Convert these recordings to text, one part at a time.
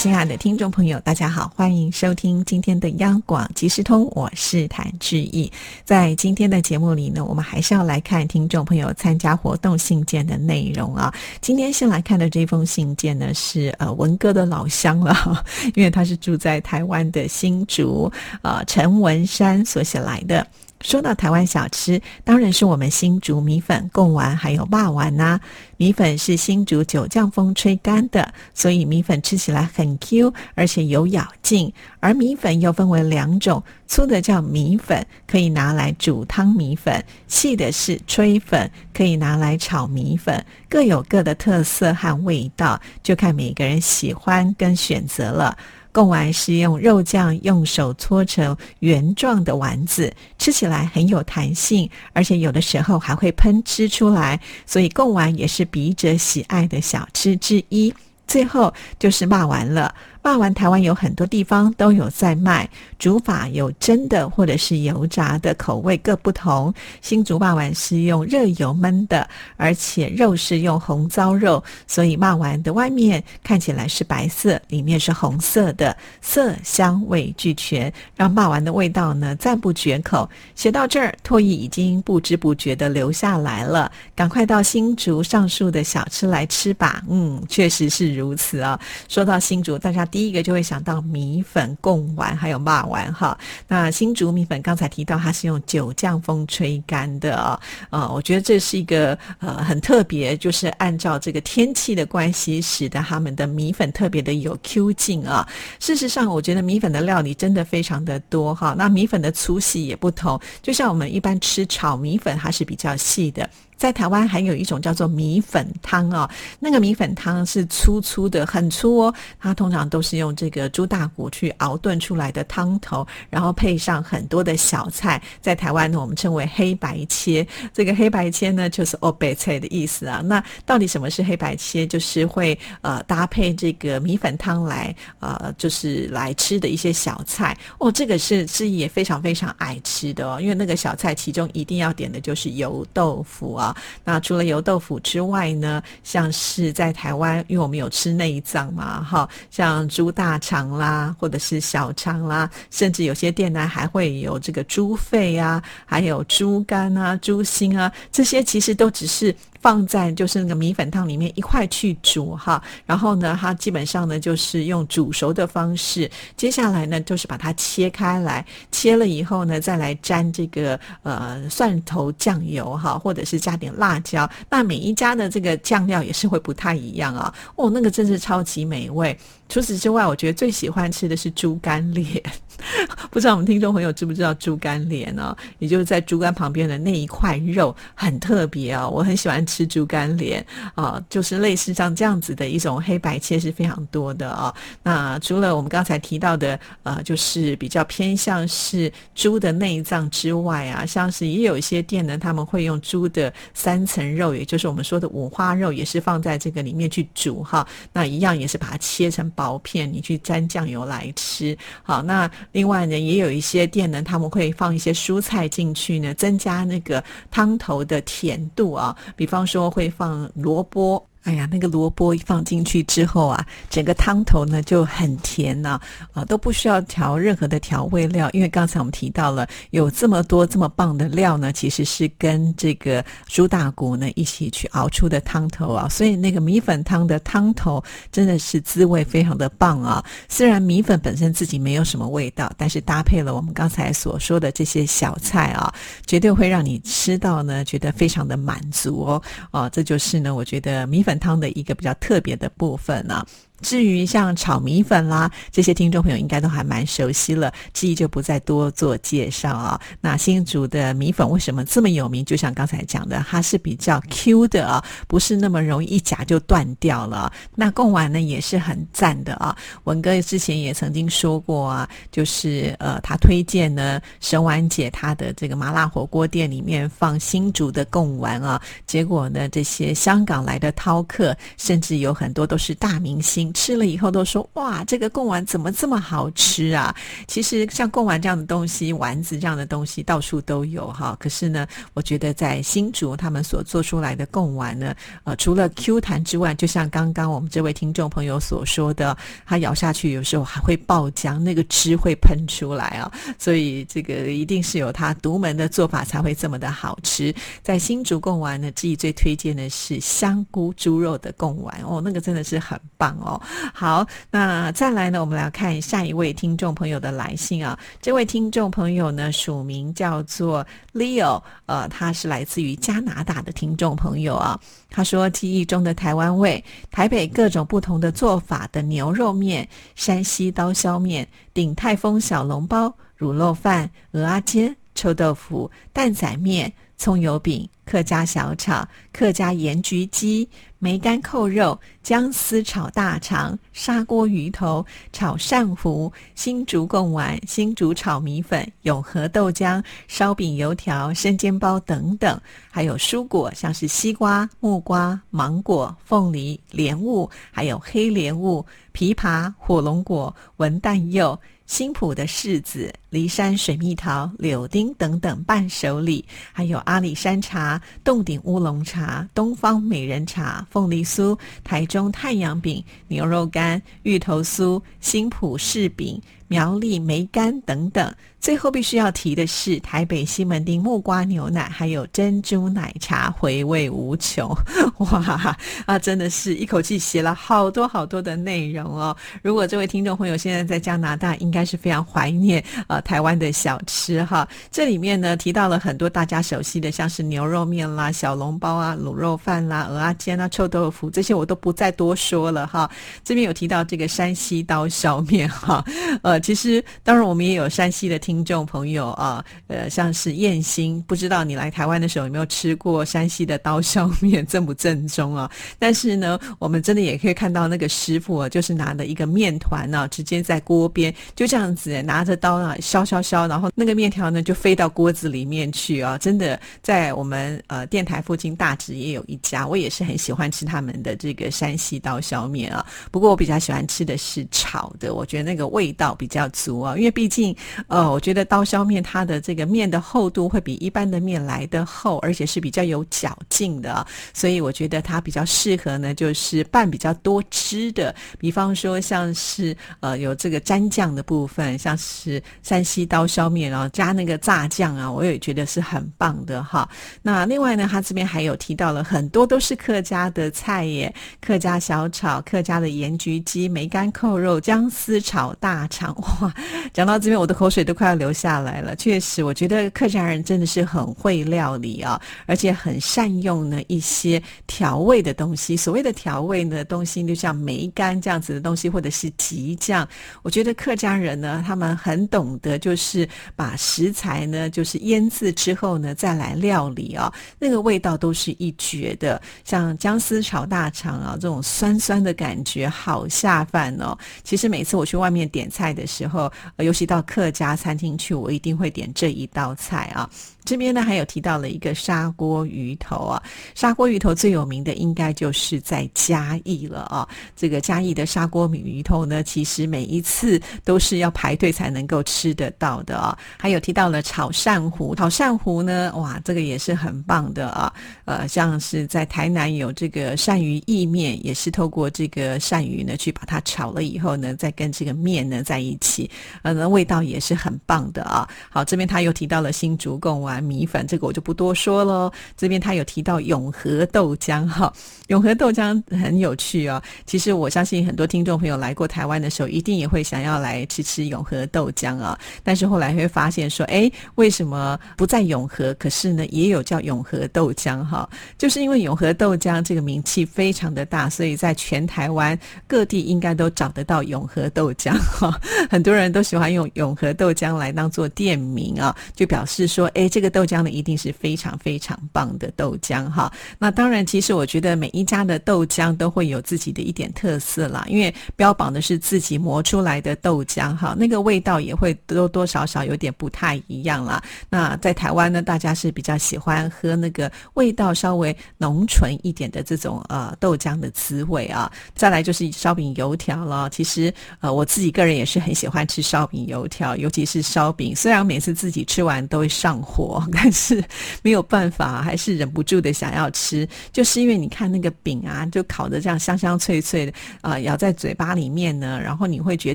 亲爱的听众朋友，大家好，欢迎收听今天的央广即时通，我是谭志毅。在今天的节目里呢，我们还是要来看听众朋友参加活动信件的内容啊。今天先来看的这封信件呢，是呃文哥的老乡了，因为他是住在台湾的新竹，呃陈文山所写来的。说到台湾小吃，当然是我们新竹米粉、贡丸还有霸丸呐。米粉是新竹九降风吹干的，所以米粉吃起来很 Q，而且有咬劲。而米粉又分为两种，粗的叫米粉，可以拿来煮汤米粉；细的是炊粉，可以拿来炒米粉。各有各的特色和味道，就看每个人喜欢跟选择了。贡丸是用肉酱用手搓成圆状的丸子，吃起来很有弹性，而且有的时候还会喷汁出来，所以贡丸也是笔者喜爱的小吃之一。最后就是骂完了。霸丸台湾有很多地方都有在卖，煮法有蒸的或者是油炸的，口味各不同。新竹霸丸是用热油焖的，而且肉是用红糟肉，所以霸丸的外面看起来是白色，里面是红色的，色香味俱全，让霸丸的味道呢赞不绝口。写到这儿，唾液已经不知不觉的流下来了，赶快到新竹上述的小吃来吃吧。嗯，确实是如此啊。说到新竹，大家。第一个就会想到米粉、贡丸还有骂丸哈。那新竹米粉刚才提到它是用九降风吹干的啊，呃，我觉得这是一个呃很特别，就是按照这个天气的关系，使得他们的米粉特别的有 Q 劲啊。事实上，我觉得米粉的料理真的非常的多哈。那米粉的粗细也不同，就像我们一般吃炒米粉，它是比较细的。在台湾还有一种叫做米粉汤啊，那个米粉汤是粗粗的，很粗哦。它通常都是用这个猪大骨去熬炖出来的汤头，然后配上很多的小菜。在台湾呢，我们称为黑白切。这个黑白切呢，就是哦白菜的意思啊。那到底什么是黑白切？就是会呃搭配这个米粉汤来呃，就是来吃的一些小菜哦。这个是志毅也非常非常爱吃的哦，因为那个小菜其中一定要点的就是油豆腐啊。那除了油豆腐之外呢，像是在台湾，因为我们有吃内脏嘛，哈，像猪大肠啦，或者是小肠啦，甚至有些店呢还会有这个猪肺啊，还有猪肝啊、猪心啊，这些其实都只是。放在就是那个米粉汤里面一块去煮哈，然后呢，它基本上呢就是用煮熟的方式。接下来呢，就是把它切开来，切了以后呢，再来沾这个呃蒜头酱油哈，或者是加点辣椒。那每一家的这个酱料也是会不太一样啊。哦，那个真是超级美味。除此之外，我觉得最喜欢吃的是猪肝脸。不知道我们听众朋友知不知道猪肝脸呢？也就是在猪肝旁边的那一块肉，很特别啊。我很喜欢吃猪肝脸啊，就是类似像这样子的一种黑白切是非常多的啊。那除了我们刚才提到的呃，就是比较偏向是猪的内脏之外啊，像是也有一些店呢，他们会用猪的三层肉，也就是我们说的五花肉，也是放在这个里面去煮哈。那一样也是把它切成薄片，你去沾酱油来吃。好，那。另外呢，也有一些店呢，他们会放一些蔬菜进去呢，增加那个汤头的甜度啊。比方说会放萝卜。哎呀，那个萝卜一放进去之后啊，整个汤头呢就很甜呐，啊都不需要调任何的调味料，因为刚才我们提到了有这么多这么棒的料呢，其实是跟这个猪大骨呢一起去熬出的汤头啊，所以那个米粉汤的汤头真的是滋味非常的棒啊。虽然米粉本身自己没有什么味道，但是搭配了我们刚才所说的这些小菜啊，绝对会让你吃到呢觉得非常的满足哦。啊，这就是呢，我觉得米粉。汤的一个比较特别的部分呢。至于像炒米粉啦，这些听众朋友应该都还蛮熟悉了，志毅就不再多做介绍啊。那新竹的米粉为什么这么有名？就像刚才讲的，它是比较 Q 的啊，不是那么容易一夹就断掉了。那贡丸呢也是很赞的啊。文哥之前也曾经说过啊，就是呃，他推荐呢沈婉姐她的这个麻辣火锅店里面放新竹的贡丸啊，结果呢这些香港来的饕客，甚至有很多都是大明星。吃了以后都说哇，这个贡丸怎么这么好吃啊？其实像贡丸这样的东西，丸子这样的东西到处都有哈。可是呢，我觉得在新竹他们所做出来的贡丸呢，呃，除了 Q 弹之外，就像刚刚我们这位听众朋友所说的，它咬下去有时候还会爆浆，那个汁会喷出来啊。所以这个一定是有它独门的做法才会这么的好吃。在新竹贡丸呢，自己最推荐的是香菇猪肉的贡丸哦，那个真的是很棒哦。好，那再来呢？我们来看下一位听众朋友的来信啊。这位听众朋友呢，署名叫做 Leo，呃，他是来自于加拿大的听众朋友啊。他说，记忆中的台湾味，台北各种不同的做法的牛肉面、山西刀削面、鼎泰丰小笼包、卤肉饭、鹅阿煎、臭豆腐、蛋仔面。葱油饼、客家小炒、客家盐焗鸡、梅干扣肉、姜丝炒大肠、砂锅鱼头、炒鳝糊、新竹贡丸、新竹炒米粉、永和豆浆、烧饼、油条、生煎包等等，还有蔬果，像是西瓜、木瓜、芒果、凤梨、莲雾，还有黑莲雾、枇杷、火龙果、文旦柚。新浦的柿子、梨山水蜜桃、柳丁等等伴手礼，还有阿里山茶、洞顶乌龙茶、东方美人茶、凤梨酥、台中太阳饼、牛肉干、芋头酥、新浦柿饼。苗栗梅干等等，最后必须要提的是台北西门町木瓜牛奶，还有珍珠奶茶，回味无穷。哇啊，真的是一口气写了好多好多的内容哦。如果这位听众朋友现在在加拿大，应该是非常怀念呃台湾的小吃哈。这里面呢提到了很多大家熟悉的，像是牛肉面啦、小笼包啊、卤肉饭啦、鹅啊煎啊、臭豆腐这些，我都不再多说了哈。这边有提到这个山西刀削面哈，呃。其实，当然我们也有山西的听众朋友啊，呃，像是燕兴，不知道你来台湾的时候有没有吃过山西的刀削面，正不正宗啊？但是呢，我们真的也可以看到那个师傅啊，就是拿的一个面团呢，直接在锅边就这样子拿着刀啊削削削，然后那个面条呢就飞到锅子里面去啊！真的，在我们呃电台附近大直也有一家，我也是很喜欢吃他们的这个山西刀削面啊。不过我比较喜欢吃的是炒的，我觉得那个味道比。较足啊，因为毕竟，呃，我觉得刀削面它的这个面的厚度会比一般的面来的厚，而且是比较有嚼劲的，所以我觉得它比较适合呢，就是拌比较多汁的，比方说像是呃有这个蘸酱的部分，像是山西刀削面，然后加那个炸酱啊，我也觉得是很棒的哈。那另外呢，他这边还有提到了很多都是客家的菜耶，客家小炒、客家的盐焗鸡、梅干扣肉、姜丝炒大肠。哇，讲到这边，我的口水都快要流下来了。确实，我觉得客家人真的是很会料理啊，而且很善用呢一些调味的东西。所谓的调味呢东西，就像梅干这样子的东西，或者是吉酱。我觉得客家人呢，他们很懂得，就是把食材呢，就是腌制之后呢，再来料理啊，那个味道都是一绝的。像姜丝炒大肠啊，这种酸酸的感觉，好下饭哦。其实每次我去外面点菜的。时候，尤其到客家餐厅去，我一定会点这一道菜啊。这边呢还有提到了一个砂锅鱼头啊，砂锅鱼头最有名的应该就是在嘉义了啊。这个嘉义的砂锅鱼头呢，其实每一次都是要排队才能够吃得到的啊。还有提到了炒鳝糊，炒鳝糊呢，哇，这个也是很棒的啊。呃，像是在台南有这个鳝鱼意面，也是透过这个鳝鱼呢去把它炒了以后呢，再跟这个面呢在一起，呃，味道也是很棒的啊。好，这边他又提到了新竹贡丸。米粉，这个我就不多说了。这边他有提到永和豆浆哈，永和豆浆很有趣哦。其实我相信很多听众朋友来过台湾的时候，一定也会想要来吃吃永和豆浆啊。但是后来会发现说，哎，为什么不在永和？可是呢，也有叫永和豆浆哈，就是因为永和豆浆这个名气非常的大，所以在全台湾各地应该都找得到永和豆浆哈。很多人都喜欢用永和豆浆来当做店名啊，就表示说，哎，这这个豆浆呢一定是非常非常棒的豆浆哈。那当然，其实我觉得每一家的豆浆都会有自己的一点特色啦，因为标榜的是自己磨出来的豆浆哈，那个味道也会多多少少有点不太一样啦。那在台湾呢，大家是比较喜欢喝那个味道稍微浓醇一点的这种呃豆浆的滋味啊。再来就是烧饼油条了，其实呃我自己个人也是很喜欢吃烧饼油条，尤其是烧饼，虽然每次自己吃完都会上火，但是没有办法，还是忍不住的想要吃，就是因为你看那个饼啊，就烤的这样香香脆脆的啊，咬在嘴巴里面呢，然后你会觉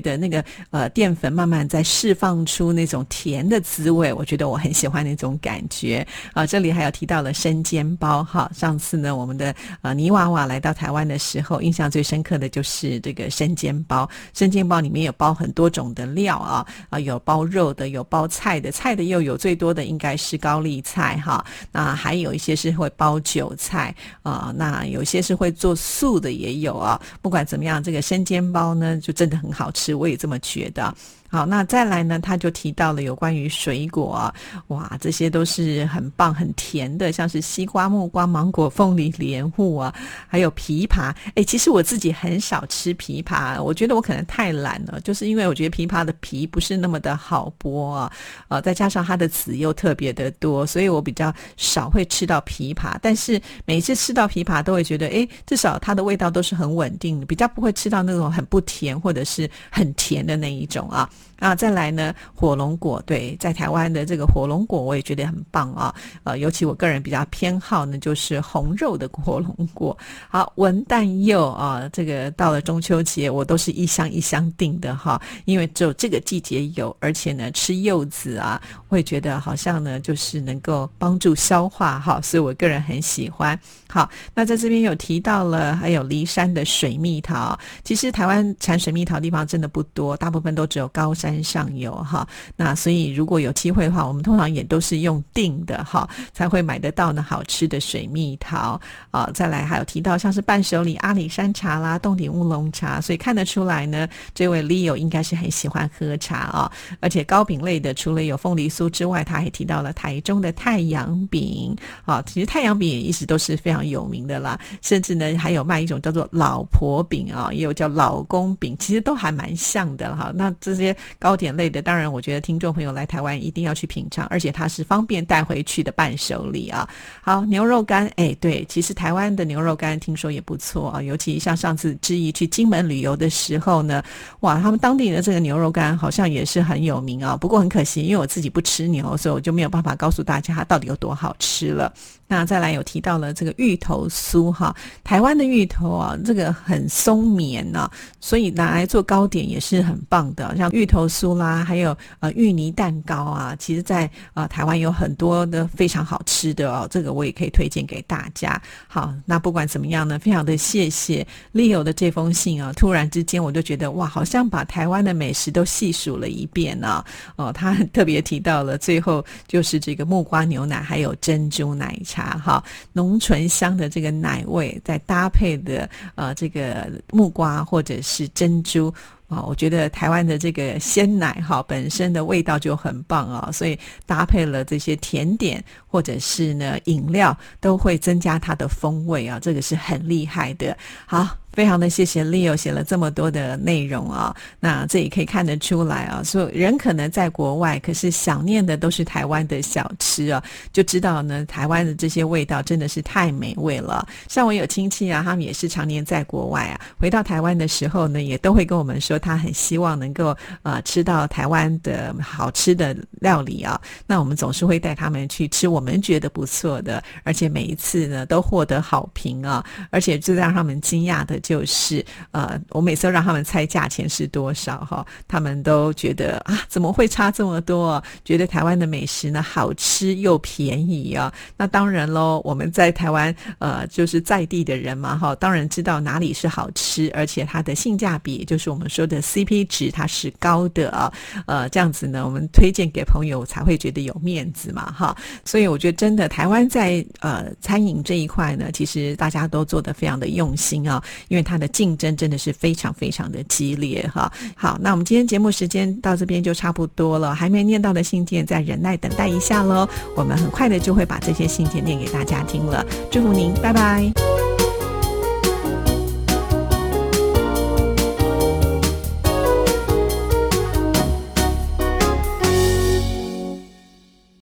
得那个呃淀粉慢慢在释放出那种甜的滋味，我觉得我很喜欢那种感觉啊。这里还有提到了生煎包哈，上次呢我们的呃泥娃娃来到台湾的时候，印象最深刻的就是这个生煎包，生煎包里面有包很多种的料啊啊，有包肉的，有包菜的，菜的又有最多的应该是是高丽菜哈，那还有一些是会包韭菜啊，那有些是会做素的也有啊。不管怎么样，这个生煎包呢就真的很好吃，我也这么觉得。好，那再来呢？他就提到了有关于水果，哇，这些都是很棒、很甜的，像是西瓜、木瓜、芒果、凤梨、莲雾啊，还有枇杷。哎，其实我自己很少吃枇杷，我觉得我可能太懒了，就是因为我觉得枇杷的皮不是那么的好剥啊，呃，再加上它的籽又特别的多，所以我比较少会吃到枇杷。但是每次吃到枇杷，都会觉得，哎，至少它的味道都是很稳定的，比较不会吃到那种很不甜或者是很甜的那一种啊。啊，再来呢，火龙果对，在台湾的这个火龙果我也觉得很棒啊，呃，尤其我个人比较偏好呢，就是红肉的火龙果。好，文旦柚啊，这个到了中秋节，我都是一箱一箱订的哈，因为只有这个季节有，而且呢，吃柚子啊，会觉得好像呢，就是能够帮助消化哈，所以我个人很喜欢。好，那在这边有提到了，还有骊山的水蜜桃，其实台湾产水蜜桃地方真的不多，大部分都只有高高。山上有哈，那所以如果有机会的话，我们通常也都是用订的哈，才会买得到呢好吃的水蜜桃啊。再来还有提到像是伴手礼阿里山茶啦、洞顶乌龙茶，所以看得出来呢，这位 Leo 应该是很喜欢喝茶啊。而且糕饼类的，除了有凤梨酥之外，他还提到了台中的太阳饼啊。其实太阳饼也一直都是非常有名的啦，甚至呢还有卖一种叫做老婆饼啊，也有叫老公饼，其实都还蛮像的哈。那这些。糕点类的，当然，我觉得听众朋友来台湾一定要去品尝，而且它是方便带回去的伴手礼啊。好，牛肉干，哎，对，其实台湾的牛肉干听说也不错啊，尤其像上次志毅去金门旅游的时候呢，哇，他们当地的这个牛肉干好像也是很有名啊。不过很可惜，因为我自己不吃牛，所以我就没有办法告诉大家它到底有多好吃了。那再来有提到了这个芋头酥哈，台湾的芋头啊，这个很松绵呐，所以拿来做糕点也是很棒的，像芋芋头酥啦，还有呃芋泥蛋糕啊，其实在呃台湾有很多的非常好吃的哦，这个我也可以推荐给大家。好，那不管怎么样呢，非常的谢谢 Leo 的这封信啊，突然之间我就觉得哇，好像把台湾的美食都细数了一遍呢。哦，他特别提到了最后就是这个木瓜牛奶还有珍珠奶茶。茶哈，浓醇香的这个奶味，再搭配的呃这个木瓜或者是珍珠啊，我觉得台湾的这个鲜奶哈本身的味道就很棒啊，所以搭配了这些甜点或者是呢饮料，都会增加它的风味啊，这个是很厉害的。好。非常的谢谢 Leo 写了这么多的内容啊，那这也可以看得出来啊，说人可能在国外，可是想念的都是台湾的小吃啊，就知道呢，台湾的这些味道真的是太美味了。像我有亲戚啊，他们也是常年在国外啊，回到台湾的时候呢，也都会跟我们说，他很希望能够呃吃到台湾的好吃的料理啊。那我们总是会带他们去吃我们们觉得不错的，而且每一次呢都获得好评啊，而且最让他们惊讶的。就是呃，我每次都让他们猜价钱是多少哈，他们都觉得啊，怎么会差这么多？觉得台湾的美食呢好吃又便宜啊。那当然喽，我们在台湾呃，就是在地的人嘛哈，当然知道哪里是好吃，而且它的性价比，就是我们说的 CP 值，它是高的啊。呃，这样子呢，我们推荐给朋友才会觉得有面子嘛哈。所以我我觉得真的台湾在呃餐饮这一块呢，其实大家都做得非常的用心啊，因为它的竞争真的是非常非常的激烈哈。好，那我们今天节目时间到这边就差不多了，还没念到的信件再忍耐等待一下喽，我们很快的就会把这些信件念给大家听了。祝福您，拜拜。